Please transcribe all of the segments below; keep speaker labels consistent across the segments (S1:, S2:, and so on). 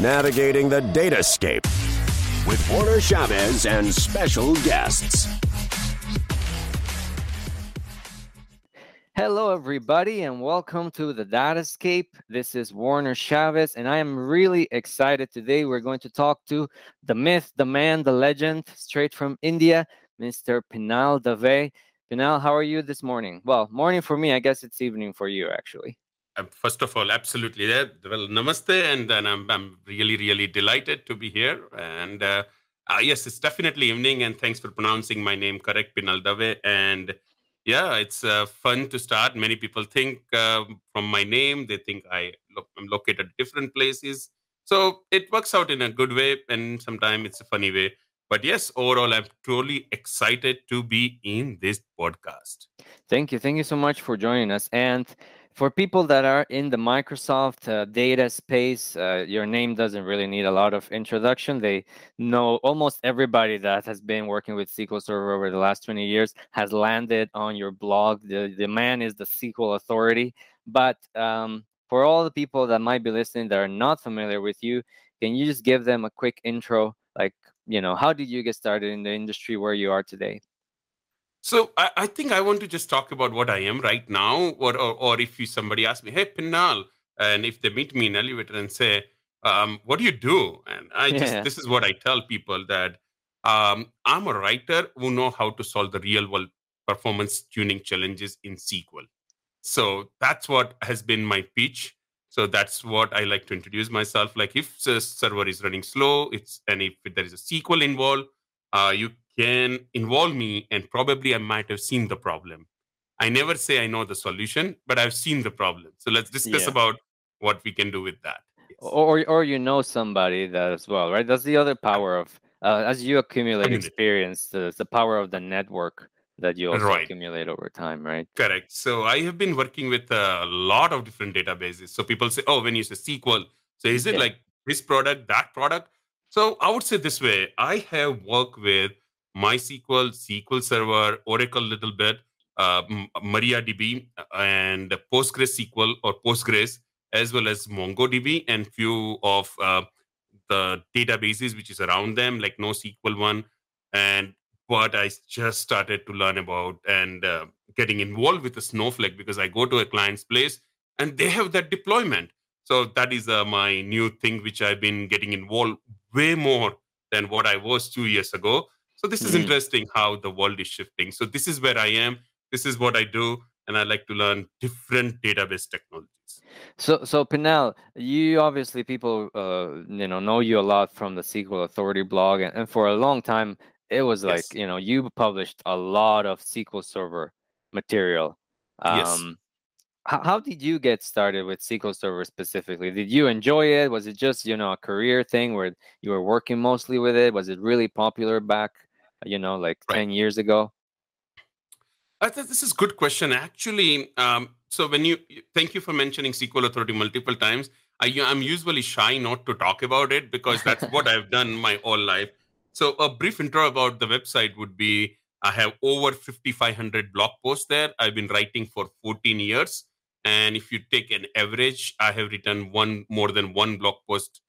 S1: navigating the datascape with Warner Chaves and special guests.
S2: Hello, everybody, and welcome to the Datascape. This is Warner Chaves, and I am really excited today. We're going to talk to the myth, the man, the legend, straight from India, Mr. Pinal Dave. Pinal, how are you this morning? Well, morning for me. I guess it's evening for you, actually.
S3: Uh, first of all, absolutely. Well, namaste, and then I'm, I'm really, really delighted to be here. And uh, uh, yes, it's definitely evening, and thanks for pronouncing my name correct, Pinal Dave. And yeah, it's uh, fun to start. Many people think uh, from my name, they think I lo- I'm located different places. So it works out in a good way, and sometimes it's a funny way. But yes, overall, I'm truly excited to be in this podcast.
S2: Thank you. Thank you so much for joining us. And for people that are in the Microsoft uh, data space, uh, your name doesn't really need a lot of introduction. They know almost everybody that has been working with SQL Server over the last 20 years has landed on your blog. The, the man is the SQL authority. But um, for all the people that might be listening that are not familiar with you, can you just give them a quick intro? Like, you know, how did you get started in the industry where you are today?
S3: So I, I, think I want to just talk about what I am right now, or or, or if you, somebody asks me, "Hey, Pinal," and if they meet me in elevator and say, um, "What do you do?" and I yeah. just this is what I tell people that um, I'm a writer who know how to solve the real world performance tuning challenges in SQL. So that's what has been my pitch. So that's what I like to introduce myself. Like if the server is running slow, it's and if there is a SQL involved, uh, you can involve me and probably I might have seen the problem. I never say I know the solution, but I've seen the problem. So let's discuss yeah. about what we can do with that.
S2: Yes. Or or you know somebody that as well, right? That's the other power of uh, as you accumulate experience, the, the power of the network that you also right. accumulate over time, right?
S3: Correct. So I have been working with a lot of different databases. So people say, oh, when you say SQL, so is it yeah. like this product, that product? So I would say this way: I have worked with MySQL, SQL Server, Oracle a little bit, uh, MariaDB, and PostgreSQL or Postgres, as well as MongoDB and few of uh, the databases which is around them, like NoSQL one. And what I just started to learn about and uh, getting involved with the Snowflake because I go to a client's place and they have that deployment. So that is uh, my new thing, which I've been getting involved way more than what I was two years ago. So this is mm-hmm. interesting how the world is shifting. So this is where I am. This is what I do, and I like to learn different database technologies.
S2: So, so Pinal, you obviously people uh, you know know you a lot from the SQL Authority blog, and, and for a long time it was like yes. you know you published a lot of SQL Server material. Um, yes. How, how did you get started with SQL Server specifically? Did you enjoy it? Was it just you know a career thing where you were working mostly with it? Was it really popular back you know, like right. 10 years ago?
S3: I think this is a good question. Actually, um, so when you thank you for mentioning SQL Authority multiple times. I, i'm usually shy not to talk about it because that's what I've done my whole life. So a brief intro about the website would be: I have over 5,500 blog posts there. I've been writing for 14 years, and if you take an average, I have written one more than one blog post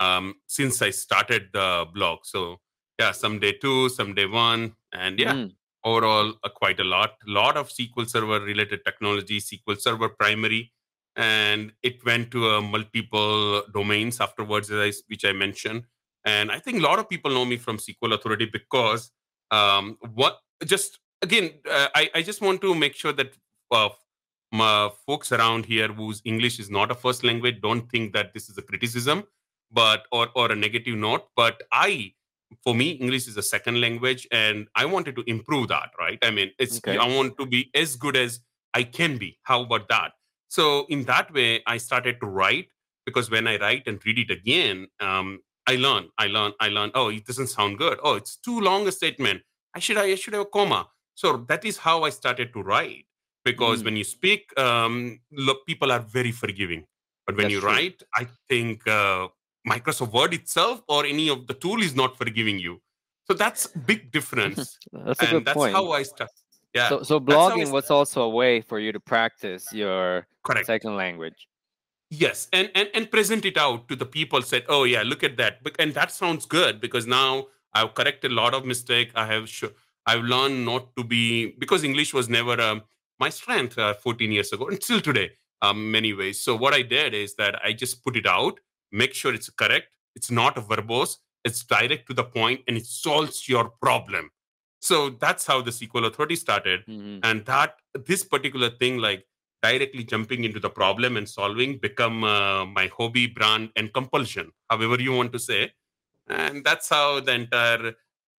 S3: um, since I started the blog. So yeah, some day two, some day one, and yeah, mm. overall uh, quite a lot. A lot of SQL Server related technology, SQL Server primary, and it went to uh, multiple domains afterwards, which I mentioned. And I think a lot of people know me from SQL Authority because um, what just again, uh, I, I just want to make sure that uh, my folks around here whose English is not a first language don't think that this is a criticism, but or or a negative note. But I for me english is a second language and i wanted to improve that right? I mean it's okay. i want to be as good as i can be. How about that? So in that way i started to write because when i write and read it again um, i learn i learn i learn oh it doesn't sound good. Oh it's too long a statement. I should i should have a comma. So that is how i started to write because mm. when you speak um, look, people are very forgiving. But when That's you true. write i think uh, Microsoft Word itself or any of the tool is not forgiving you. So that's big difference.
S2: that's a and good
S3: that's
S2: point.
S3: how I start.
S2: Yeah. So, so blogging was also a way for you to practice your
S3: Correct.
S2: second language.
S3: Yes, and, and and present it out to the people. Said, "Oh yeah, look at that," and that sounds good because now I've corrected a lot of mistake. I have I've learned not to be because English was never um, my strength uh, 14 years ago and still today, um, many ways. So what I did is that I just put it out, make sure it's correct. It's not a verbose. It's direct to the point, and it solves your problem. So that's how the SQL Authority started, mm-hmm. and that this particular thing, like directly jumping into the problem and solving become uh, my hobby brand and compulsion however you want to say and that's how the entire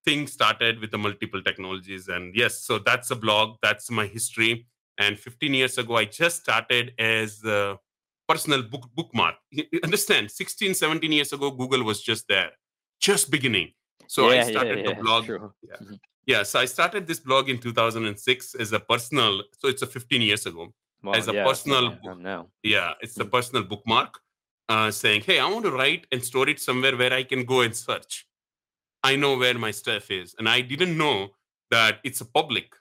S3: thing started with the multiple technologies and yes so that's a blog that's my history and 15 years ago i just started as a personal book bookmark you understand 16 17 years ago google was just there just beginning so yeah, i started yeah, yeah, the blog yeah. Mm-hmm. yeah so i started this blog in 2006 as a personal so it's a 15 years ago well, as a yeah, personal now. yeah it's a mm. personal bookmark uh, saying hey i want to write and store it somewhere where i can go and search i know where my stuff is and i didn't know that it's a public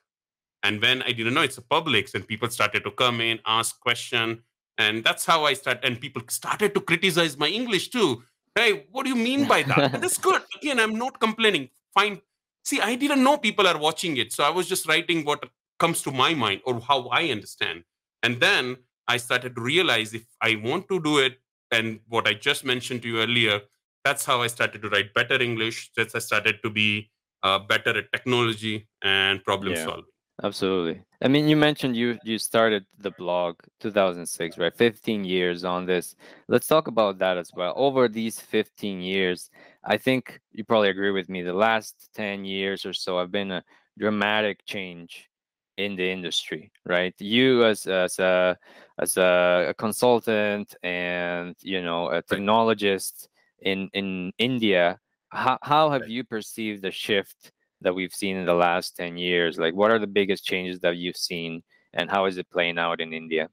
S3: and when i didn't know it's a public and people started to come in ask question and that's how i start and people started to criticize my english too. Hey what do you mean by that? And that's good. Again i'm not complaining. Fine. See i didn't know people are watching it so i was just writing what comes to my mind or how i understand. And then I started to realize if I want to do it, and what I just mentioned to you earlier, that's how I started to write better English. That's I started to be uh, better at technology and problem yeah, solving.
S2: Absolutely. I mean, you mentioned you you started the blog 2006, right? 15 years on this. Let's talk about that as well. Over these 15 years, I think you probably agree with me. The last 10 years or so have been a dramatic change in the industry, right? You as as a as a, consultant and you know a technologist in in India, how how have you perceived the shift that we've seen in the last 10 years? Like what are the biggest changes that you've seen and how is it playing out in India?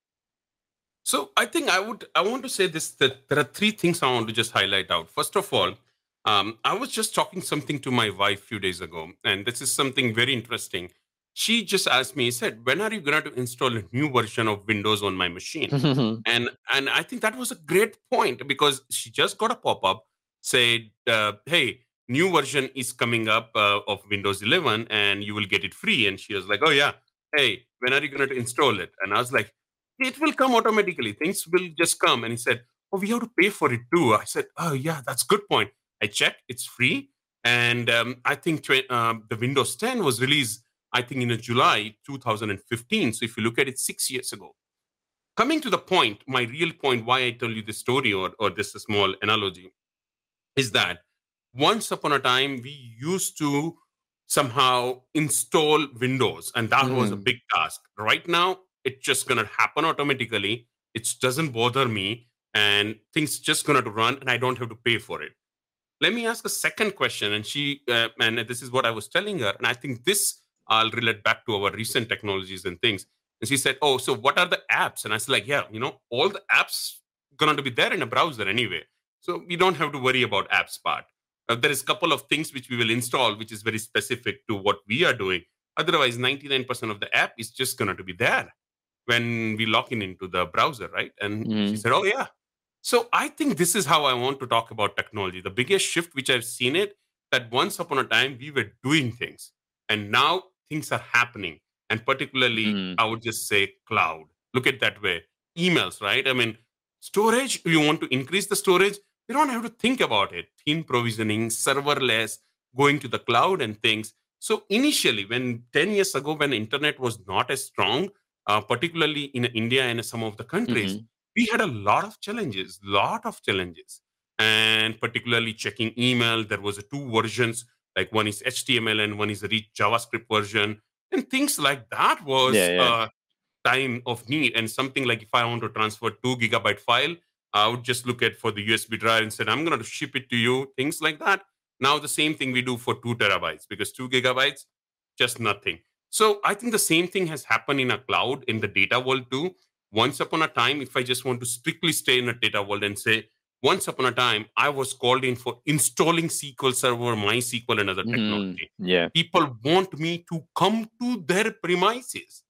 S3: So I think I would I want to say this that there are three things I want to just highlight out. First of all, um, I was just talking something to my wife a few days ago, and this is something very interesting she just asked me, said, when are you going to install a new version of Windows on my machine? and and I think that was a great point because she just got a pop-up said, uh, hey, new version is coming up uh, of Windows 11 and you will get it free. And she was like, oh yeah, hey, when are you going to install it? And I was like, it will come automatically. Things will just come. And he said, oh, we have to pay for it too. I said, oh yeah, that's good point. I checked, it's free. And um, I think uh, the Windows 10 was released I think in July 2015. So if you look at it six years ago. Coming to the point, my real point, why I tell you this story or, or this small analogy, is that once upon a time we used to somehow install Windows, and that mm. was a hmm. big task. Right now, it's just gonna happen automatically. It doesn't bother me, and things just gonna run, and I don't have to pay for it. Let me ask a second question, and she uh, and this is what I was telling her, and I think this I'll relate back to our recent technologies and things. And she said, Oh, so what are the apps? And I said, like, yeah, you know, all the apps going to be there in a browser anyway. So we don't have to worry about apps part. Uh, there is a couple of things which we will install, which is very specific to what we are doing. Otherwise, 99% of the app is just going to be there when we log in into the browser, right? And mm. she said, Oh, yeah. So I think this is how I want to talk about technology. The biggest shift which I've seen it that once upon a time we were doing things and now things are happening. And particularly, mm. I would just say cloud. Look at that way. Emails, right? I mean, storage, you want to increase the storage, you don't have to think about it. Thin provisioning, serverless, going to the cloud and things. So initially, when 10 years ago, when internet was not as strong, uh, particularly in India and some of the countries, mm-hmm. we had a lot of challenges, lot of challenges. And particularly checking email, there was a two versions like one is html and one is a javascript version and things like that was yeah, yeah. Uh, time of need and something like if i want to transfer two gigabyte file i would just look at for the usb drive and said i'm going to ship it to you things like that now the same thing we do for two terabytes because two gigabytes just nothing so i think the same thing has happened in a cloud in the data world too once upon a time if i just want to strictly stay in a data world and say once upon a time, I was called in for installing SQL Server, MySQL, and other mm-hmm. technology.
S2: Mm, yeah.
S3: People want me to come to their premises,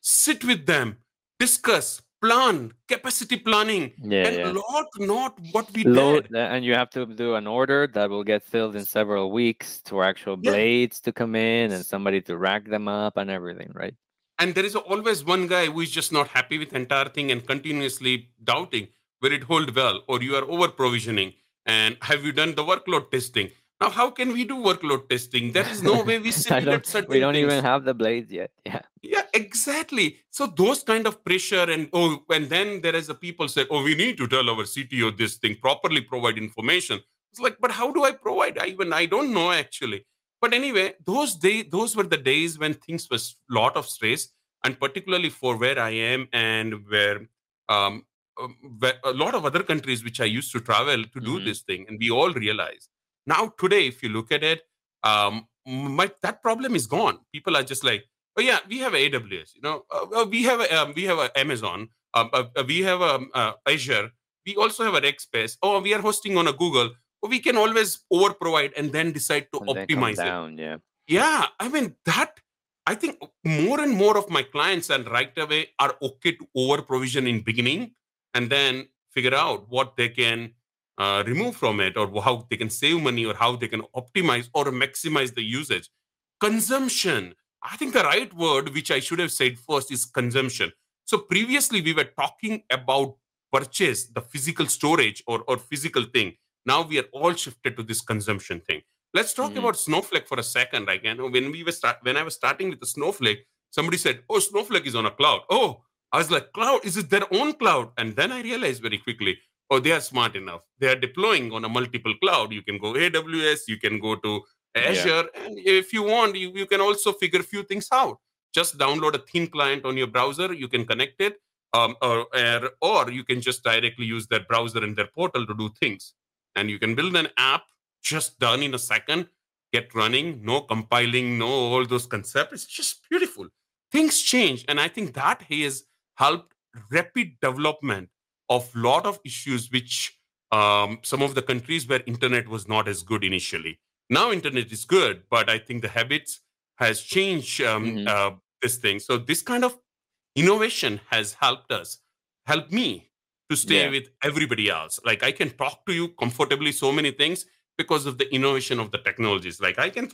S3: sit with them, discuss, plan capacity planning
S2: yeah,
S3: and
S2: yeah.
S3: lot not what we
S2: Load,
S3: did
S2: and you have to do an order that will get filled in several weeks to actual
S3: Yeah.
S2: blades to come in and somebody to rack them up and everything, right?
S3: and there is always one guy who is just not happy with the entire thing and continuously doubting will it hold well or you are over provisioning and have you done the workload testing now how can we do workload testing there is no way we simulate certain
S2: we don't
S3: things.
S2: even have the blades yet. Yeah.
S3: yeah exactly so those kind of pressure and oh and then there is a people say oh we need to tell our cto this thing properly provide information it's like but how do i provide i even i don't know actually but anyway those day those were the days when things was a lot of stress and particularly for where i am and where um um, where a lot of other countries which i used to travel to do
S2: Mhm.
S3: this thing and we all realize now today if you look at it um my, that problem is gone people are just like oh yeah we have aws you know uh, we have um, we have a amazon um, uh, uh, we have um, uh, azure we also have a Rackspace. Oh, we are hosting on a Google. Oh, we can always over provide and then decide to
S2: And
S3: optimize it.
S2: Yeah.
S3: Yeah, I mean that. I think more and more of my clients and right away are okay to over provision in beginning and then figure out what they can uh, remove from it or how they can save money or how they can optimize or maximize the usage. Consumption. I think the right word, which I should have said first, is consumption. So previously we were talking about purchase, the physical storage or, or physical thing. Now we are all shifted to this consumption thing. Let's talk
S2: Mhm.
S3: about Snowflake for a second. Again, when we were start, when I was starting with the Snowflake, somebody said, "Oh, Snowflake is on a cloud." Oh, I was like, "Cloud? Is it their own cloud?" And then I realized very quickly, oh, they are smart enough. They are deploying on a multiple cloud. You can go AWS, you can go to Azure, and if you want, you, you can also figure a few things out. Just download a thin client on your browser. You can connect it, um, or, or or you can just directly use their browser and their portal to do things. And you can build an app just done in a second, get running, no compiling, no all those concepts. It's just beautiful. Things change, and I think that has helped rapid development of lot of issues which um, some of the countries where internet was not as good initially. Now internet is good, but I think the habits has changed um,
S2: Mhm.
S3: uh, this thing. So this kind of innovation has helped us, helped me to stay
S2: Yeah.
S3: with everybody else. Like I can talk to you comfortably so many things because of the innovation of the technologies. Like I can,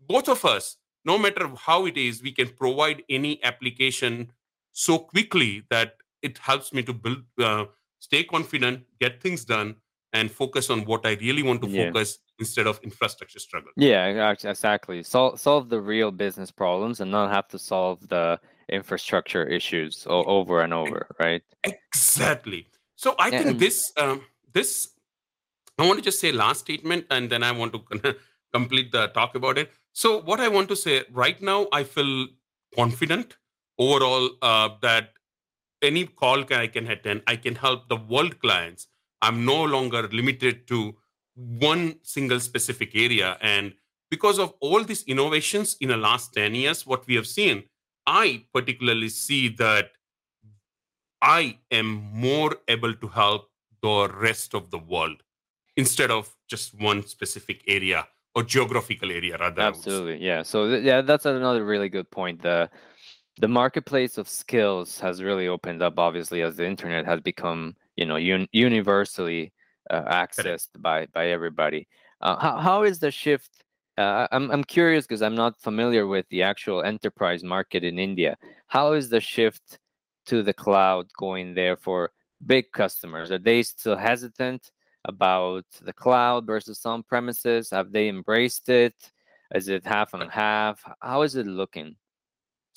S3: both of us, no matter how it is, we can provide any application so quickly that it helps me to build, uh, stay confident, get things done, and focus on what I really want to
S2: Yeah.
S3: focus instead of infrastructure struggle.
S2: Yeah, exactly. Solve solve the real business problems and not have to solve the infrastructure issues o- over and over, right?
S3: Exactly. So I
S2: Yeah,
S3: think this um, this I want to just say last statement and then I want to complete the talk about it. So what I want to say right now, I feel confident overall uh, that any call I can attend, I can help the world clients. I'm no longer limited to one single specific area. And because of all these innovations in the last 10 years, what we have seen, I particularly see that I am more able to help the rest of the world instead of just one specific area or geographical area rather.
S2: Absolutely. Yeah. So th- yeah, that's another really good point. The the marketplace of skills has really opened up obviously as the internet has become, you know, un- universally uh, accessed by by everybody. Uh, how how is the shift uh, I'm I'm curious because I'm not familiar with the actual enterprise market in India. How is the shift to the cloud going there for big customers? Are they still hesitant about the cloud versus on premises? Have they embraced it? Is it half and half? How is it looking?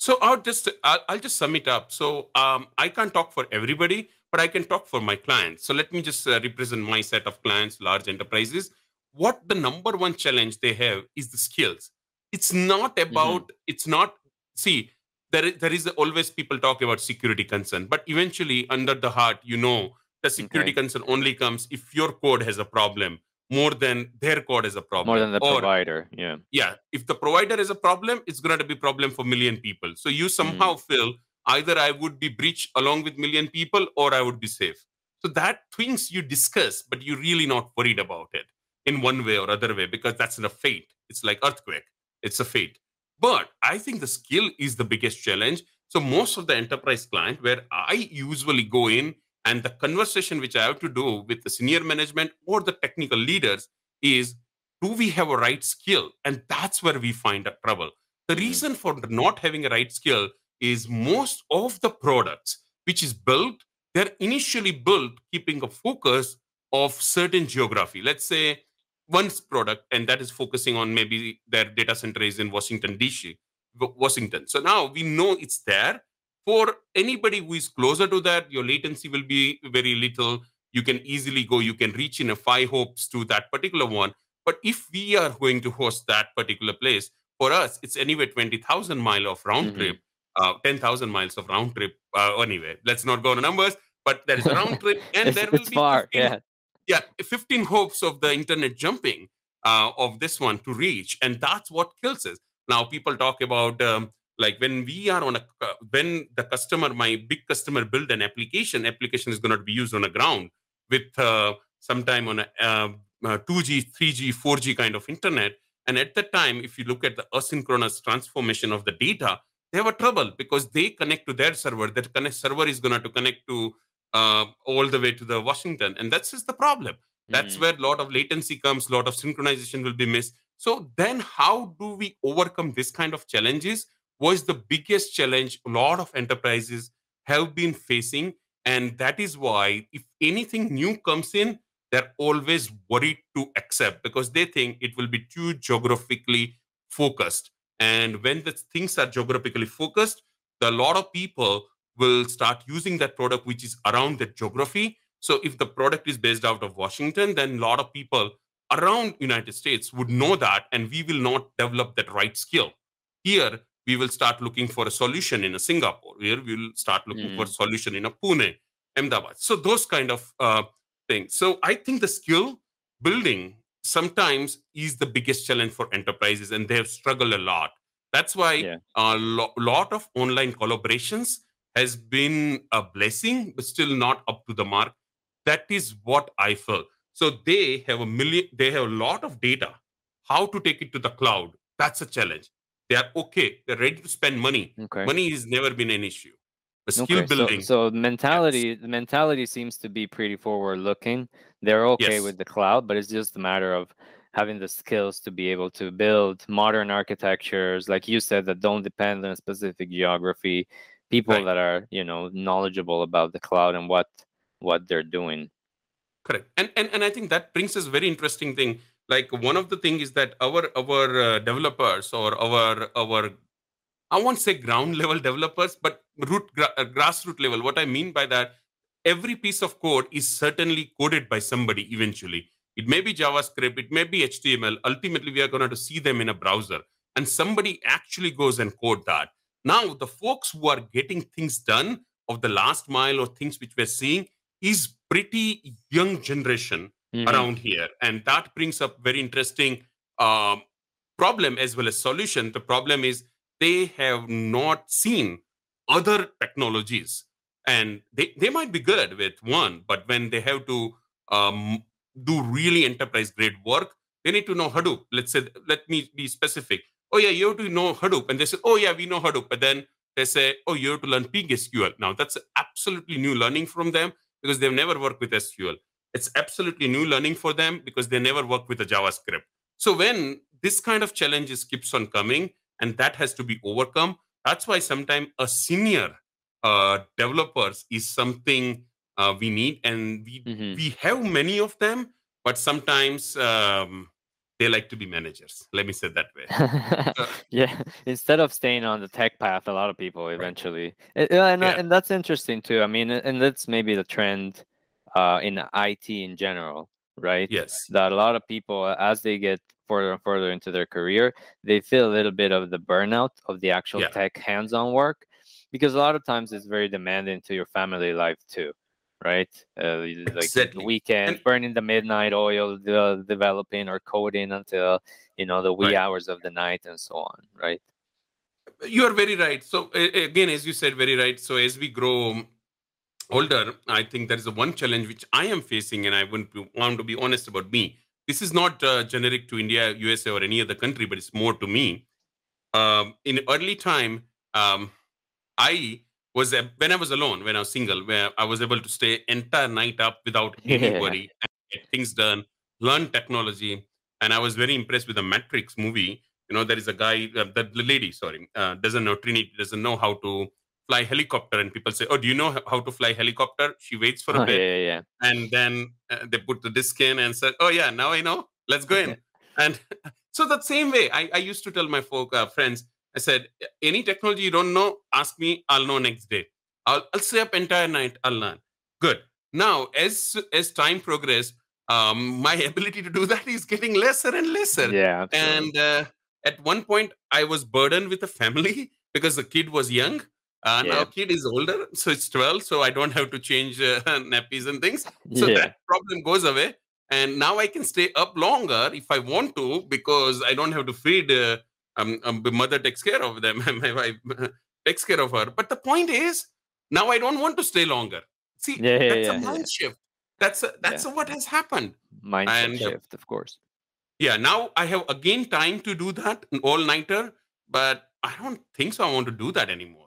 S3: So I'll just I'll, I'll just sum it up. So um, I can't talk for everybody, but I can talk for my clients. So let me just uh, represent my set of clients, large enterprises. What the number one challenge they have is the skills. It's not about. It's not. See, there is, there is always people talk about security concern, but eventually, under the heart, you know, the security
S2: Okay.
S3: concern only comes if your code has a problem more than their code is a problem.
S2: More than the
S3: Or
S2: provider. Yeah.
S3: yeah if the provider is a problem it's going to be problem for million people so you mm-hmm. somehow feel either i would be breached along with million people or i would be safe so that things you discuss but you're really not worried about it in one way or other way because that's a fate it's like earthquake it's a fate but i think the skill is the biggest challenge So most of the enterprise client where I usually go in and the conversation which I have to do with the senior management or the technical leaders is do we have a right skill? And that's where we find a trouble. The mm-hmm. reason for not having a right skill is most of the products which is built, they're initially built keeping a focus of certain geography. Let's say one product, and that is focusing on maybe their data center is in Washington, D.C., Washington. So now we know it's there. For anybody who is closer to that, your latency will be very little. You can easily go, you can reach in a five hops to that particular one. But if we are going to host that particular place, for us, it's anyway 20,000 mile of round mm-hmm. trip, uh, 10,000 miles of round trip. Uh, anyway, let's not go to numbers, but there is a round trip and there will be
S2: far, 15, yeah.
S3: yeah, 15 hopes of the internet jumping uh, of this one to reach. And that's what kills us. Now, people talk about um, like when we are on a, uh, when the customer, my big customer build an application, application is going to be used on a ground with uh, sometime on a 2G, 3G, 4G kind of internet. And at that time, if you look at the asynchronous transformation of the data, they have a trouble because they connect to their server. That connect server is going to connect to uh, all the way to the Washington, and that's just the problem. That's mm. where a lot of latency comes, a lot of synchronization will be missed. So then, how do we overcome this kind of challenges? Was the biggest challenge a lot of enterprises have been facing, and that is why if anything new comes in, they're always worried to accept because they think it will be too geographically focused and when the things are geographically focused, a lot of people will start using that product which is around the geography. So if the product is based out of Washington, then a lot of people around United States would know that, and we will not develop that right skill. Here, we will start looking for a solution in a Singapore. Here, we will start looking mm. for a hmm. solution in a Pune, Ahmedabad. So those kind of uh, things. So I think the skill building sometimes is the biggest challenge for enterprises and they have struggled a lot that's why yeah. a lo- lot of online collaborations has been a blessing but still not up to the mark that is what i feel so they have a million they have a lot of data how to take it to the cloud that's a challenge they are okay they're ready to spend money okay. money has never been an issue but skill okay, building
S2: so, so mentality yes. the mentality seems to be pretty forward looking they're okay yes. with the cloud, but it's just a matter of having the skills to be able to build modern architectures, like you said, that don't depend on a specific geography. People right. that are, you know, knowledgeable about the cloud and what what they're doing.
S3: Correct, and and and I think that brings us very interesting thing. Like one of the things is that our our uh, developers or our our I won't say ground level developers, but root gra- uh, grassroots level. What I mean by that every piece of code is certainly coded by somebody eventually. It may be JavaScript, it may be HTML. Ultimately, we are going to see them in a browser, and somebody actually goes and code that. Now, the folks who are getting things done of the last mile or things which we're seeing is pretty young generation mm-hmm. around here, and that brings up very interesting uh, problem as well as solution. The problem is they have not seen other technologies. And they, they might be good with one but when they have to um, do really enterprise grade work they need to know hadoop. Let's say let me be specific. Oh yeah you have to know hadoop. And they say oh yeah we know hadoop. But then they say oh you have to learn psql now that's absolutely new learning from them because they've never worked with sql it's absolutely new learning for them because they never worked with a javascript so when this kind of challenges keeps on coming and that has to be overcome that's why sometimes a senior uh, developers is something uh, we need, and we mm-hmm. we have many of them, but sometimes um, they like to be managers. Let me say that way.
S2: uh, yeah, instead of staying on the tech path, a lot of people eventually, right. and, yeah. and that's interesting too. I mean, and that's maybe the trend uh, in IT in general, right?
S3: Yes,
S2: that a lot of people, as they get further and further into their career, they feel a little bit of the burnout of the actual yeah. tech hands-on work because a lot of times it's very demanding to your family life too right uh, like exactly. the weekend and, burning the midnight oil the, developing or coding until you know the wee right. hours of the night and so on right
S3: you are very right so again as you said very right so as we grow older i think there is a one challenge which i am facing and i want to, want to be honest about me this is not uh, generic to india usa or any other country but it's more to me um, in early time um, I was when I was alone, when I was single, where I was able to stay entire night up without any worry and get things done, learn technology, and I was very impressed with the Matrix movie. You know, there is a guy, uh, the, the lady, sorry, uh, doesn't know Trinity doesn't know how to fly helicopter, and people say, "Oh, do you know how to fly helicopter?" She waits for a
S2: Oh,
S3: bit,
S2: yeah, yeah,
S3: and then uh, they put the disc in and said, "Oh yeah, now I know. Let's go in." and so that same way, I, I used to tell my folk uh, friends, I said, "Any technology you don't know, ask me. I'll know next day. I'll, I'll stay up entire night. I'll learn." Good. Now, as as time progressed, um, my ability to do that is getting lesser and lesser.
S2: Yeah, absolutely.
S3: And uh, at one point, I was burdened with a family because the kid was young. Uh, Now, kid is older, so it's 12, so I don't have to change uh, nappies and things. So
S2: yeah.
S3: that problem goes away. And now I can stay up longer if I want to because I don't have to feed. Uh, um, um, the mother takes care of them. My wife takes care of her. But the point is, now I don't want to stay longer. See,
S2: Yeah, yeah,
S3: that's
S2: yeah,
S3: a
S2: yeah.
S3: mind shift. That's a, that's a what has happened.
S2: Mind
S3: and, uh,
S2: shift, of course.
S3: Yeah, now I have again time to do that all nighter, but I don't think so. I want to do that anymore.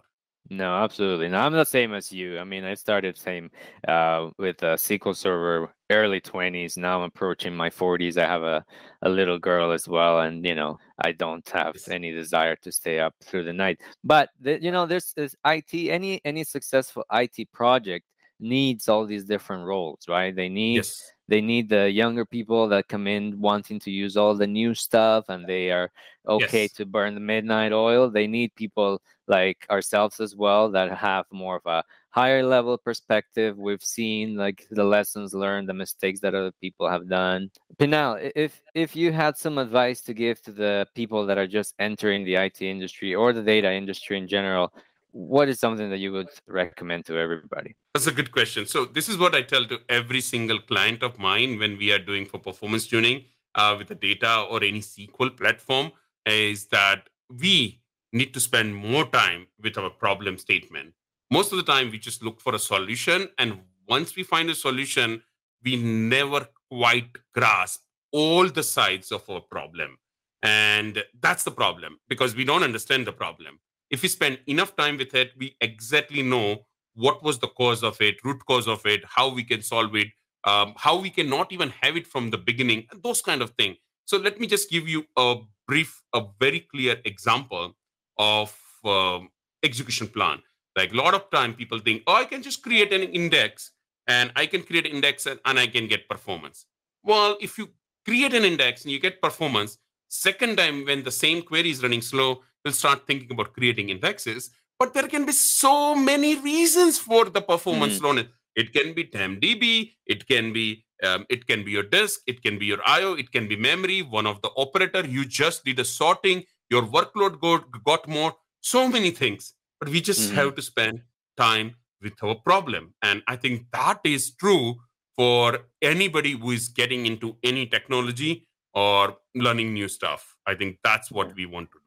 S2: No, absolutely. No, I'm the same as you. I mean, I started same uh, with a SQL Server early 20s. Now I'm approaching my 40s. I have a, a little girl as well, and you know, I don't have any desire to stay up through the night. But the, you know, there's this IT. Any any successful IT project needs all these different roles, right? They need
S3: Yes.
S2: They need the younger people that come in wanting to use all the new stuff and they are okay
S3: Yes.
S2: to burn the midnight oil. They need people like ourselves as well that have more of a higher level perspective. We've seen like the lessons learned the mistakes that other people have done. Pinal if if you had some advice to give to the people that are just entering the IT industry or the data industry in general what is something that you would recommend to everybody
S3: That's a good question. So this is what I tell to every single client of mine when we are doing for performance tuning uh, with the data or any SQL platform is that we need to spend more time with our problem statement. Most of the time, we just look for a solution, and once we find a solution, we never quite grasp all the sides of our problem, and that's the problem because we don't understand the problem. If we spend enough time with it, we exactly know what was the cause of it, root cause of it, how we can solve it, um, how we can not even have it from the beginning, those kind of things. So let me just give you a brief, a very clear example of um, execution plan. Like a lot of time, people think, oh, I can just create an index, and I can create an index and, and I can get performance. Well, if you create an index and you get performance, second time when the same query is running slow, you'll start thinking about creating indexes but there can be so many reasons for the performance
S2: Mhm.
S3: slowness it can be TempDB, it can be um, it can be your disk it can be your io it can be memory one of the operator you just did a sorting your workload got, got more so many things. But we just
S2: Mhm.
S3: have to spend time with our problem. And i think that is true for anybody who is getting into any technology or learning new stuff. I think that's what we want to do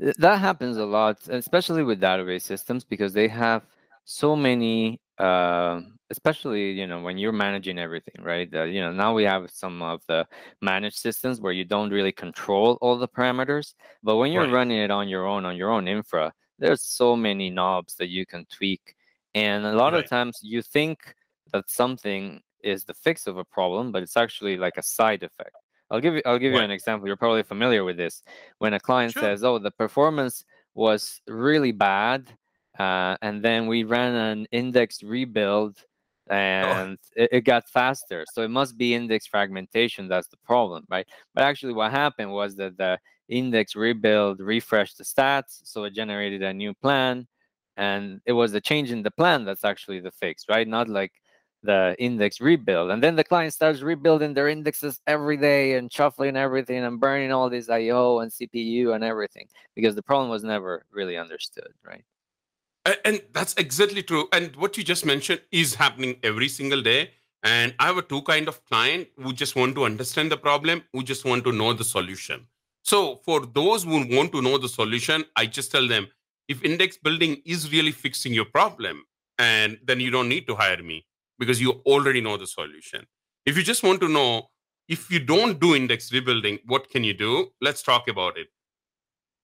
S2: Th- That happens a lot, especially with database systems, because they have so many, uh, especially you know when you're managing everything, right? Uh, you know now we have some of the managed systems where you don't really control all the parameters, but when you're
S3: Right.
S2: running it on your own on your own infra, there's so many knobs that you can tweak, and a lot of times you think that something is the fix of a problem, but it's actually like a side effect. I'll give you I'll give you an example. You're probably familiar with this when a client
S3: Sure.
S2: says, "Oh, the performance was really bad," uh, and then we ran an index rebuild, and it, it got faster. So it must be index fragmentation that's the problem, right? But actually, what happened was that the index rebuild refreshed the stats, so it generated a new plan, and it was the change in the plan that's actually the fix, right? Not like the index rebuild. And then the client starts rebuilding their indexes every day and shuffling everything and burning all this IO and CPU and everything because the problem was never really understood, right?
S3: And that's exactly true. And what you just mentioned is happening every single day. And I have a two kind of client who just want to understand the problem, who just want to know the solution. So for those who want to know the solution, I just tell them if index building is really fixing your problem, and then you don't need to hire me because you already know the solution. If you just want to know if you don't do index rebuilding, what can you do? Let's talk about it.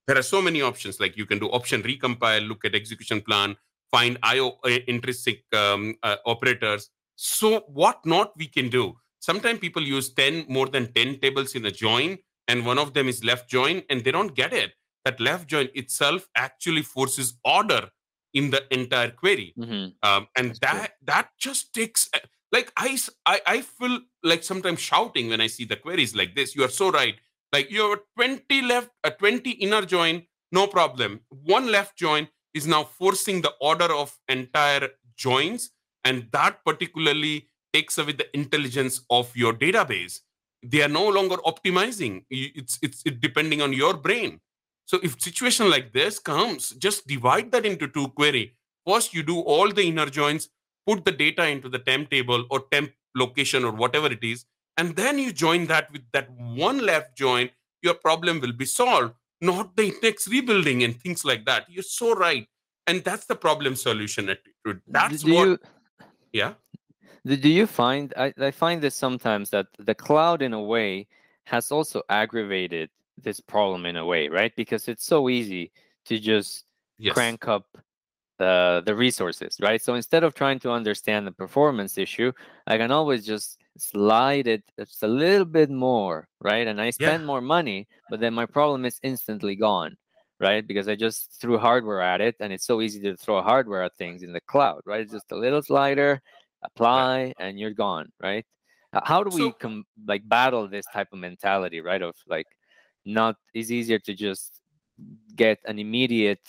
S3: there are so many options. Like you can do option recompile, look at execution plan, find IO uh, intrinsic um, uh, operators. So what not we can do? Sometimes people use 10 more than 10 tables in a join, and one of them is left join, and they don't get it. That left join itself actually forces order in the entire query, mm-hmm. um, and That's that true. that just takes uh, like I, I I feel like sometimes shouting when I see the queries like this. You are so right like you have a 20 left, a 20 inner join, no problem. One left join is now forcing the order of entire joins, and that particularly takes away the intelligence of your database. They are no longer optimizing. It's it's it depending on your brain. So if situation like this comes, just divide that into two query. First, you do all the inner joins, put the data into the temp table or temp location or whatever it is, and then you join that with that one left join, your problem will be solved, not the index rebuilding and things like that. You're so right. And that's the problem solution attitude. That's do what. You, yeah.
S2: Do you find, I, I find this sometimes that the cloud, in a way, has also aggravated this problem in a way, right? Because it's so easy to just yes. crank up the the resources, right? So instead of trying to understand the performance issue, I can always just slide it uh, just a little bit more, right? And I spend yeah. more money, but then my problem is instantly gone, right? Because I just threw hardware at it, and it's so easy to throw hardware at things in the cloud, right? It's just a little slider, apply, and you're gone, right? How do we com- like battle this type of mentality, right? Of like, not it's easier to just get an immediate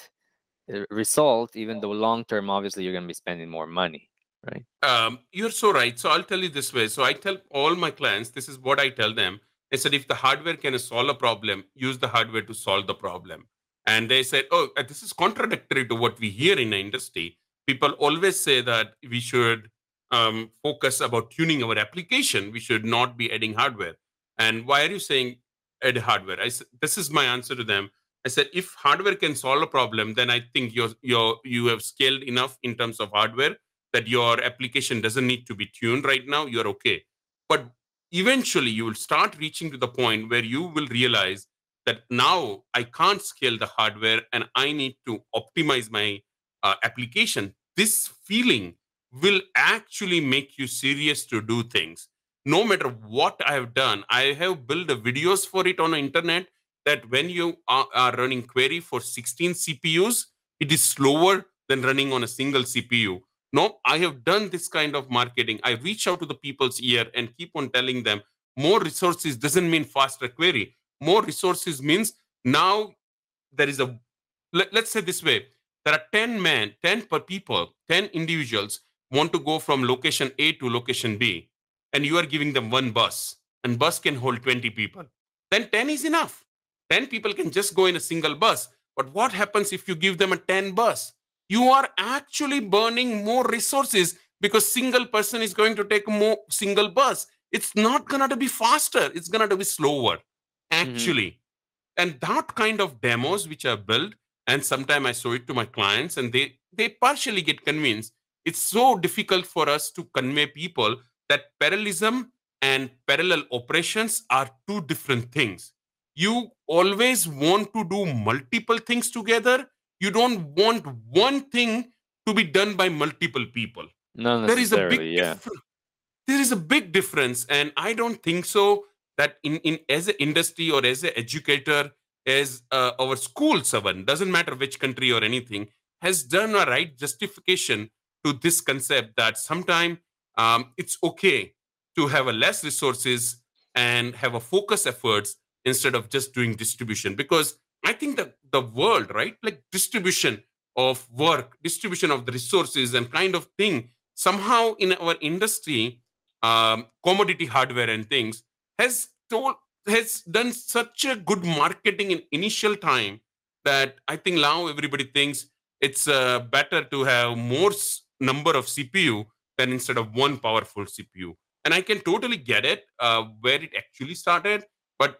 S2: uh, result, even though long term, obviously, you're going to be spending more money right?
S3: Um, you're so right. So I'll tell you this way. So I tell all my clients, this is what I tell them. I said, if the hardware can solve a problem, use the hardware to solve the problem. And they said, oh, uh, this is contradictory to what we hear in the industry. People always say that we should um, focus about tuning our application. We should not be adding hardware. And why are you saying add hardware? I said, this is my answer to them. I said, if hardware can solve a problem, then I think you're, you're, you have scaled enough in terms of hardware that your application doesn't need to be tuned right now, you're okay. But eventually, you will start reaching to the point where you will realize that now I can't scale the hardware and I need to optimize my uh, application. This feeling will actually make you serious to do things. No matter what I have done, I have built the videos for it on the internet that when you are, are running query for 16 CPUs, it is slower than running on a single CPU. No, I have done this kind of marketing. I reach out to the people's ear and keep on telling them more resources doesn't mean faster query. More resources means now there is a, let, us say this way there are 10 men, 10 per people, 10 individuals want to go from location A to location B, and you are giving them one bus, and bus can hold 20 people. Then 10 is enough. 10 people can just go in a single bus. But what happens if you give them a 10 bus? you are actually burning more resources because single person is going to take more single bus it's not going to be faster it's going to be slower mm-hmm. actually mm-hmm. and that kind of demos which i built and sometimes i show it to my clients and they they partially get convinced it's so difficult for us to convey people that parallelism and parallel operations are two different things you always want to do multiple things together you don't want one thing to be done by multiple people.
S2: No, there is a big yeah.
S3: there is a big difference, and I don't think so that in, in as an industry or as an educator, as uh, our school servant, doesn't matter which country or anything, has done a right justification to this concept that sometimes um, it's okay to have a less resources and have a focus efforts instead of just doing distribution because I think that the world, right, like distribution of work, distribution of the resources, and kind of thing, somehow in our industry, um, commodity hardware and things has told has done such a good marketing in initial time that I think now everybody thinks it's uh, better to have more number of CPU than instead of one powerful CPU. And I can totally get it uh, where it actually started, but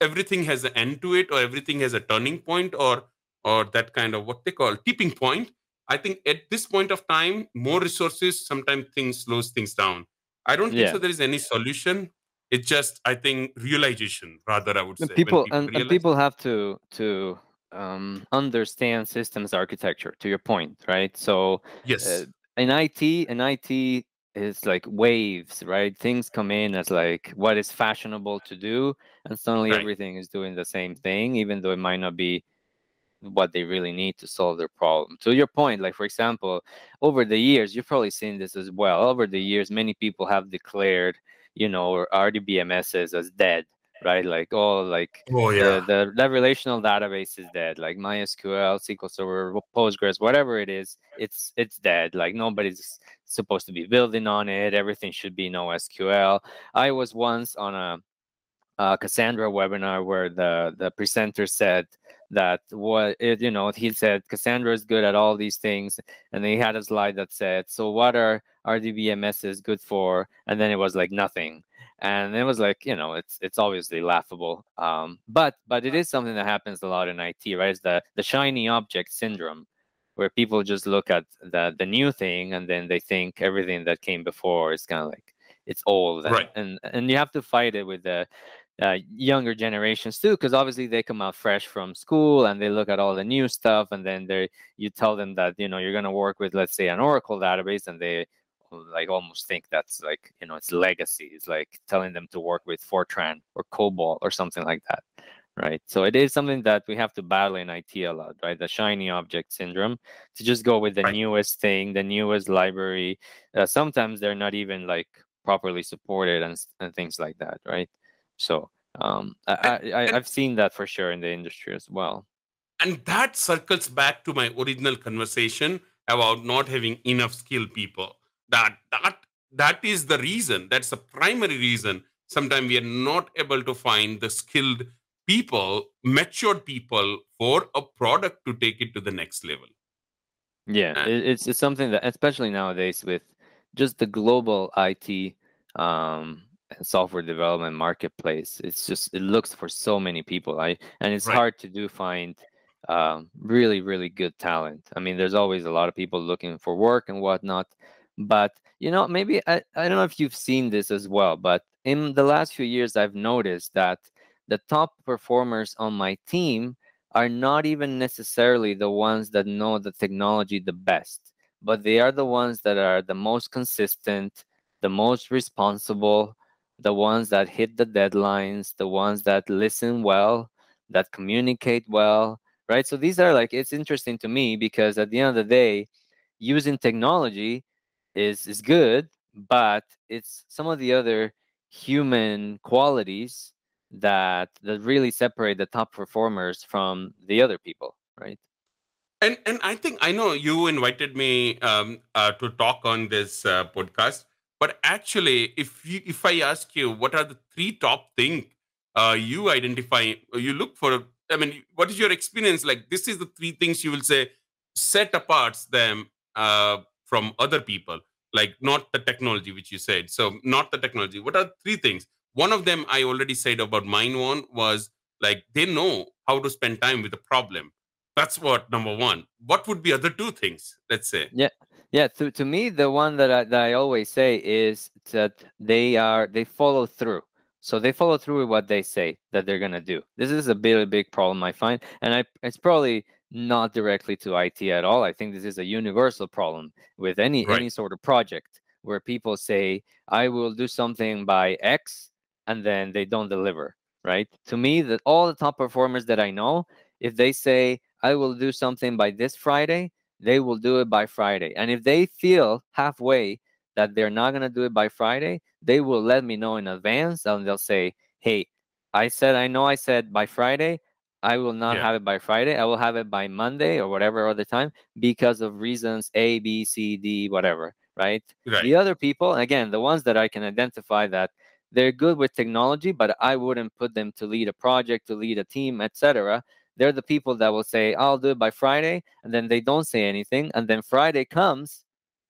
S3: everything has an end to it or everything has a turning point or or that kind of what they call tipping point i think at this point of time more resources sometimes things slows things down i don't think yeah. so there is any solution it's just i think realization rather i would say
S2: people, people and, and, people have to to um, understand systems architecture. To your point, right? So
S3: yes,
S2: uh, in IT, in IT is like waves, right? Things come in as like what is fashionable to do, and suddenly
S3: right.
S2: everything is doing the same thing, even though it might not be what they really need to solve their problem. To your point, like for example, over the years, you've probably seen this as well. Over the years, many people have declared, you know, RDBMSs as dead, right? Like, oh, like
S3: oh, yeah.
S2: the, the, the relational database is dead, like MySQL, SQL Server, Postgres, whatever it is, it's it's dead. Like nobody's supposed to be building on it. Everything should be NoSQL. I was once on a, a Cassandra webinar where the the presenter said that what it, you know he said cassandra is good at all these things and he had a slide that said so what are rdbmss good for and then it was like nothing and it was like you know it's it's obviously laughable um, but but it is something that happens a lot in it right it's the the shiny object syndrome where people just look at the the new thing and then they think everything that came before is kind of like it's old and,
S3: right.
S2: and and you have to fight it with the uh, younger generations too because obviously they come out fresh from school and they look at all the new stuff and then they you tell them that you know you're going to work with let's say an oracle database and they like almost think that's like you know it's legacy it's like telling them to work with fortran or cobol or something like that right so it is something that we have to battle in it a lot right the shiny object syndrome to just go with the right. newest thing the newest library uh, sometimes they're not even like properly supported and, and things like that right so um, I, I, I've seen that for sure in the industry as well.
S3: And that circles back to my original conversation about not having enough skilled people. That that that is the reason. That's the primary reason. Sometimes we are not able to find the skilled people, matured people for a product to take it to the next level.
S2: Yeah, and, it's it's something that, especially nowadays, with just the global IT um, software development marketplace it's just it looks for so many people i and it's right. hard to do find um, really really good talent i mean there's always a lot of people looking for work and whatnot but you know maybe I, I don't know if you've seen this as well but in the last few years i've noticed that the top performers on my team are not even necessarily the ones that know the technology the best but they are the ones that are the most consistent the most responsible the ones that hit the deadlines, the ones that listen well, that communicate well, right? So these are like it's interesting to me because at the end of the day, using technology is is good, but it's some of the other human qualities that that really separate the top performers from the other people, right?
S3: And and I think I know you invited me um, uh, to talk on this uh, podcast but actually, if you, if I ask you what are the three top things uh, you identify, you look for, I mean, what is your experience like? This is the three things you will say set apart them uh, from other people, like not the technology which you said. So not the technology. What are three things? One of them I already said about mine one was like they know how to spend time with the problem. That's what number one. What would be other two things? Let's say.
S2: Yeah. Yeah, to, to me, the one that I, that I always say is that they are they follow through. So they follow through with what they say that they're gonna do. This is a really big problem I find, and I it's probably not directly to IT at all. I think this is a universal problem with any right. any sort of project where people say I will do something by X and then they don't deliver. Right? To me, that all the top performers that I know, if they say I will do something by this Friday, they will do it by Friday. And if they feel halfway that they're not going to do it by Friday, they will let me know in advance and they'll say, hey, I said, I know I said by Friday. I will not yeah. have it by Friday. I will have it by Monday or whatever other time because of reasons A, B, C, D, whatever. Right? right. The other people, again, the ones that I can identify that they're good with technology, but I wouldn't put them to lead a project, to lead a team, etc they're the people that will say, I'll do it by Friday, and then they don't say anything, and then Friday comes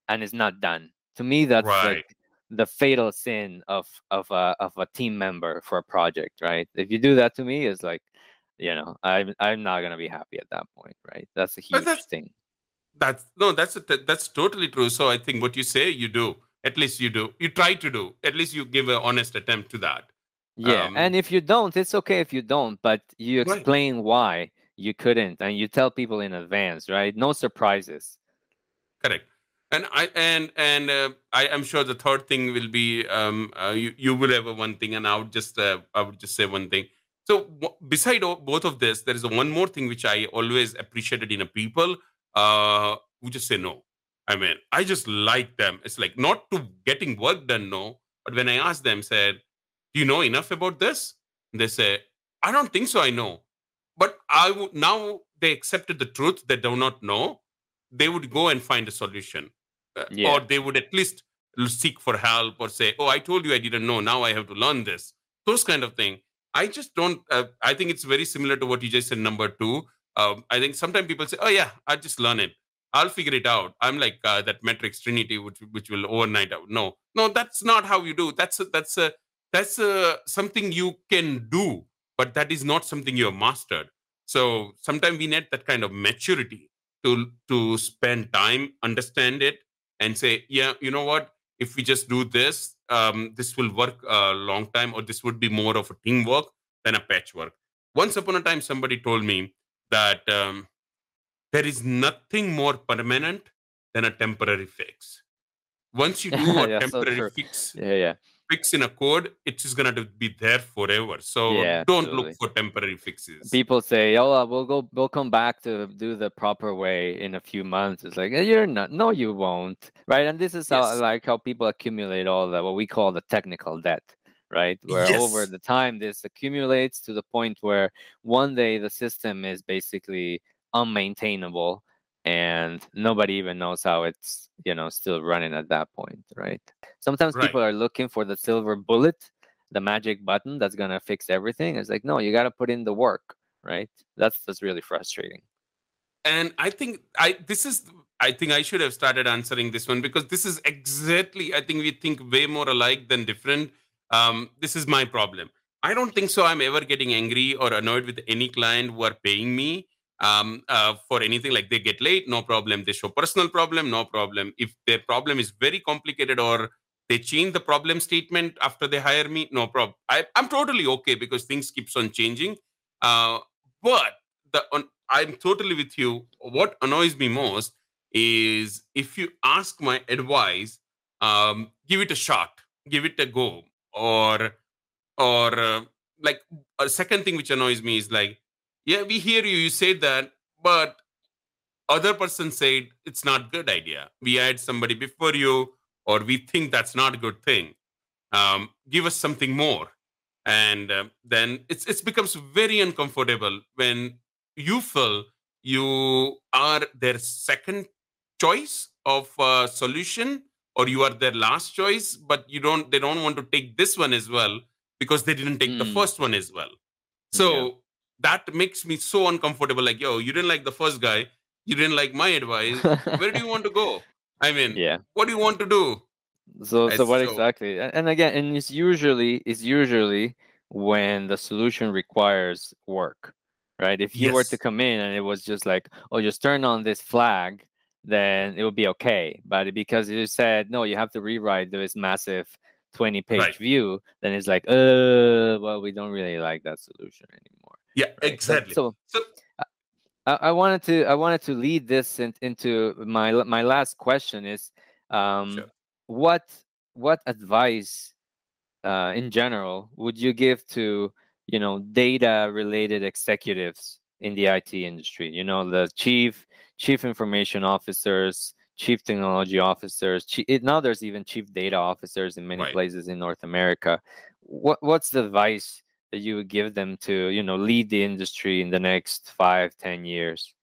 S2: and it's not done. To me, that's right. like the fatal sin of of a of a team member for a project, right? If you do that to me, it's like, you know, I'm I'm not gonna be happy at that point, right? That's a huge that's, thing.
S3: That's no, that's a, that's totally true. So I think what you say, you do. At least you do. You try to do. At least you give an honest attempt to that.
S2: Yeah, um, and if you don't, it's okay if you don't, but you explain right. why you couldn't and you tell people in advance right no surprises
S3: correct and i and and uh, i am sure the third thing will be um uh, you, you will have one thing and i would just uh, i would just say one thing so w- beside both of this there is one more thing which i always appreciated in a people uh who just say no. I mean i just like them. It's like not to getting work done no but when i ask them said do you know enough about this? They say i don't think so i know. But i would now they accepted the truth they do not know they would go and find a solution. Uh, yeah. or they would at least seek for help or say oh i told you i didn't know now i have to learn this. Those kind of thing i just don't uh, i think it's very similar to what you just said number two. Um, i think sometimes people say oh yeah i'll just learn it. I'll figure it out. I'm like uh, that matrix trinity which which will overnight out. No no that's not how you do. That's a, that's a that's a, something you can do but that is not something you have mastered. So sometimes we need that kind of maturity to to spend time understand it and say yeah you know what? If we just do this um, this will work a long time or this would be more of a teamwork than a patchwork. Once upon a time somebody told me that um, there is nothing more permanent than a temporary fix. Once you do a yeah, temporary so fix
S2: yeah yeah
S3: fix in a code, it's just gonna be there forever. So yeah, don't absolutely. look for temporary fixes.
S2: People say, "Oh, we'll go, we'll come back to do the proper way in a few months." It's like eh, you're not. No, you won't. Right? And this is how like how people accumulate all the what we call the technical debt. Right, where yes. over the time this accumulates to the point where one day the system is basically unmaintainable and nobody even knows how it's you know still running at that point right? Sometimes right. people are looking for the silver bullet the magic button that's going to fix everything it's like no you got to put in the work right? That's that's really frustrating.
S3: And i think i this is i think i should have started answering this one because this is exactly i think we think way more alike than different. Um, this is my problem. I don't think so i'm ever getting angry or annoyed with any client who are paying me um, uh, for anything like they get late, no problem. They show personal problem, no problem. If their problem is very complicated or they change the problem statement after they hire me, no problem. I, am totally okay because things keeps on changing. Uh, but the on, I'm totally with you. What annoys me most is if you ask my advice, um, give it a shot, give it a go, or or uh, like a second thing which annoys me is like yeah we hear you you said that but other person said it's not good idea we had somebody before you or we think that's not a good thing um, give us something more and uh, then it's it becomes very uncomfortable when you feel you are their second choice of uh, solution or you are their last choice but you don't they don't want to take this one as well because they didn't take mm. the hmm. first one as well so yeah that makes me so uncomfortable. Like, yo, you didn't like the first guy, you didn't like my advice. Where do you want to go? I mean, yeah, what do you want to do?
S2: So, so what so... exactly? And again, and it's usually it's usually when the solution requires work, right? If you yes. were to come in and it was just like, oh, just turn on this flag, then it would be okay. But because you said no, you have to rewrite this massive 20 page right. view, then it's like, uh, well, we don't really like that solution anymore.
S3: Yeah, exactly.
S2: So, so I, I, wanted to I wanted to lead this in, into my my last question is um, sure. what what advice uh, in general would you give to you know data related executives in the IT industry? You know the chief chief information officers, chief technology officers. Chief, now there's even chief data officers in many right. places in North America. What what's the advice that you would give them to you know lead the industry in the next five ten years?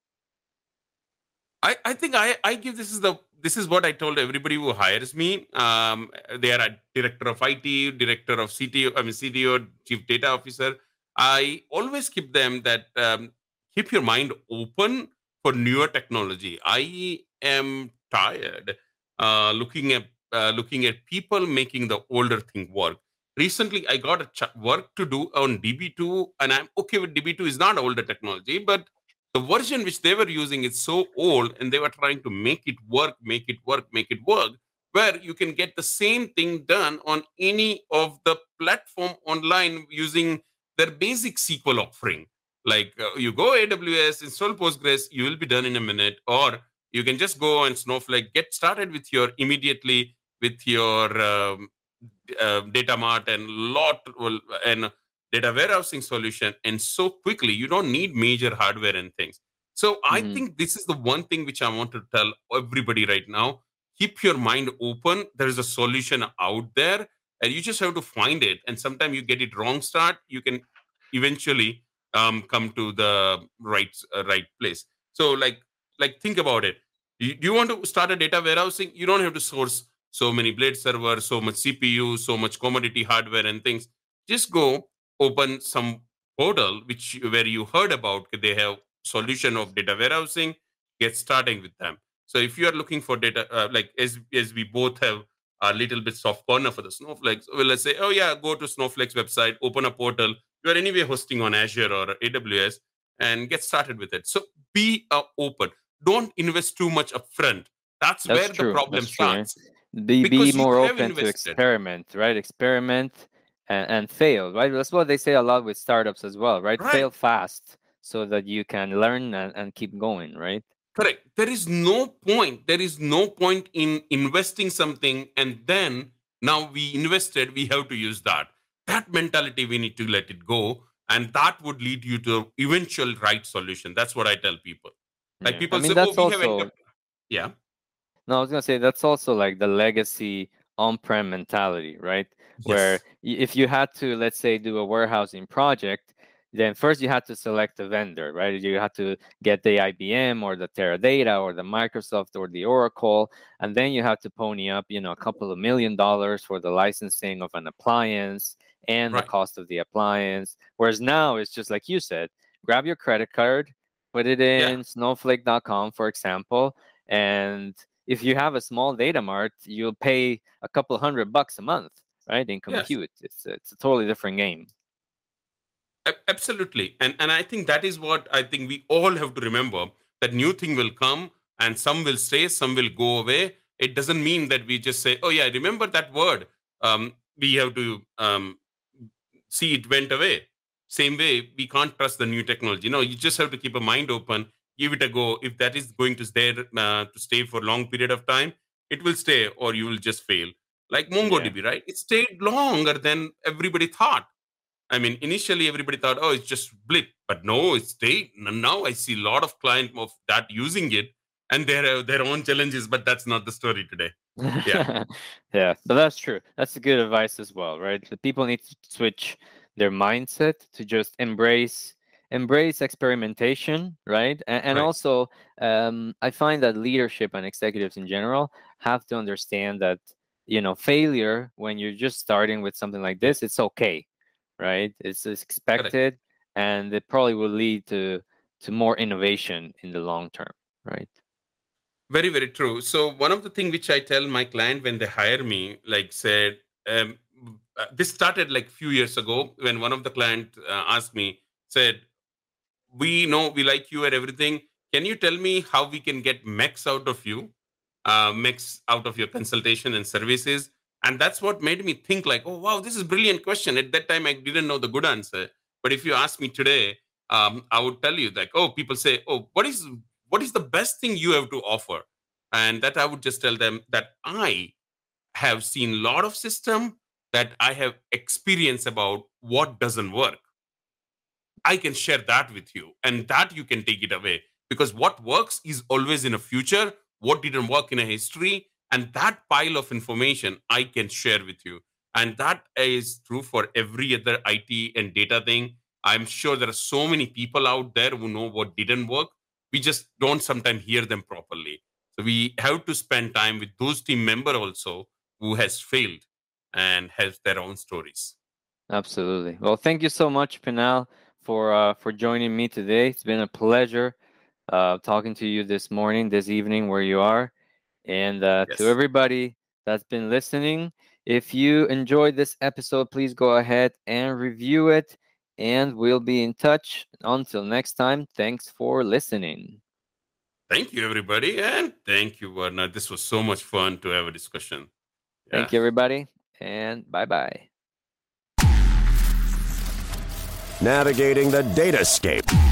S3: I i think i i give this is the this is what i told everybody who hires me. Um they are a director of it director of cto i mean cto chief data officer. I always keep them that um, keep your mind open for newer technology. I am tired uh, looking at uh, looking at people making the older thing work recently i got a ch- work to do on db2 and i'm okay with db2 is not older technology but the version which they were using is so old and they were trying to make it work make it work make it work where you can get the same thing done on any of the platform online using their basic sql offering. Like uh, you go AWS, install Postgres, you will be done in a minute, or you can just go on Snowflake, get started with your immediately with your um, uh, data mart and lot and data warehousing solution, and so quickly you don't need major hardware and things. So mm-hmm. I think this is the one thing which I want to tell everybody right now. Keep your mind open. There is a solution out there, and you just have to find it. And sometimes you get it wrong start, you can eventually um, come to the right uh, right place. So like like think about it. You, do you want to start a data warehousing? You don't have to source so many blade servers, so much CPU, so much commodity hardware and things. Just go open some portal which where you heard about. They have solution of data warehousing. Get starting with them. So if you are looking for data, uh, like as as we both have a little bit soft corner for the snowflakes, well, let's say, oh yeah, go to Snowflake's website, open a portal, you are anyway hosting on Azure or AWS and get started with it. So be uh, open. Don't invest too much upfront. That's, That's where true. the problem That's starts.
S2: True. Be, be more open to experiment, right? Experiment and, and, fail, right? That's what they say a lot with startups as well, right? right. Fail fast so that you can learn and, and keep going, right?
S3: Correct. There is no point. There is no point in investing something and then now we invested, we have to use that that mentality we need to let it go and that would lead you to eventual right solution that's what i tell people like yeah. people I mean, say oh, we also, have yeah
S2: no i was gonna say that's also like the legacy on-prem mentality right yes. where if you had to let's say do a warehousing project then first you had to select a vendor, right? You had to get the IBM or the Teradata or the Microsoft or the Oracle, and then you had to pony up, you know, a couple of million dollars for the licensing of an appliance and right. the cost of the appliance. Whereas now it's just like you said, grab your credit card, put it in yeah. snowflake.com, for example, and if you have a small data mart, you'll pay a couple hundred bucks a month, right? In compute. Yes. It's it's a totally different game.
S3: Absolutely. And and I think that is what I think we all have to remember that new thing will come and some will stay, some will go away. It doesn't mean that we just say, oh yeah, remember that word. Um, we have to um, see it went away. Same way, we can't trust the new technology. No, you just have to keep a mind open, give it a go. If that is going to stay uh, to stay for a long period of time, it will stay, or you will just fail. Like MongoDB, yeah. right? It stayed longer than everybody thought. I mean, initially everybody thought, oh, it's just blip, but no, it stayed. Now I see a lot of client of that using it, and they have their own challenges. But that's not the story today.
S2: Yeah, yeah, but that's true. That's a good advice as well, right? The people need to switch their mindset to just embrace embrace experimentation right? And, and right. also um, i find that leadership and executives in general have to understand that you know failure when you're just starting with something like this it's okay right? It's, it's expected and it probably will lead to to more innovation in the long term right?
S3: Very very true. So one of the things which i tell my client when they hire me like said um, uh, this started like a few years ago when one of the client uh, asked me said we know we like you and everything. Can you tell me how we can get max out of you? Uh, max out of your consultation and services. And that's what made me think like oh wow this is brilliant question. At that time i didn't know the good answer. But if you ask me today um, i would tell you like oh people say oh what is what is the best thing you have to offer? And that i would just tell them that i have seen a lot of system that i have experience about what doesn't work i can share that with you and that you can take it away. Because what works is always in a future what didn't work in a history and that pile of information i can share with you. And that is true for every other it and data thing. I'm sure there are so many people out there who know what didn't work. We just don't sometimes hear them properly. So we have to spend time with those team member also who has failed and has their own stories.
S2: Absolutely. Well thank you so much pinal for uh, for joining me today it's been a pleasure uh, talking to you this morning this evening where you are and uh, yes. to everybody that's been listening, if you enjoyed this episode, please go ahead and review it. And we'll be in touch. Until next time, thanks for listening.
S3: Thank you, everybody. And thank you, Warner. This was so much fun to have a discussion.
S2: Yeah. Thank you, everybody. And bye bye.
S1: Navigating the datascape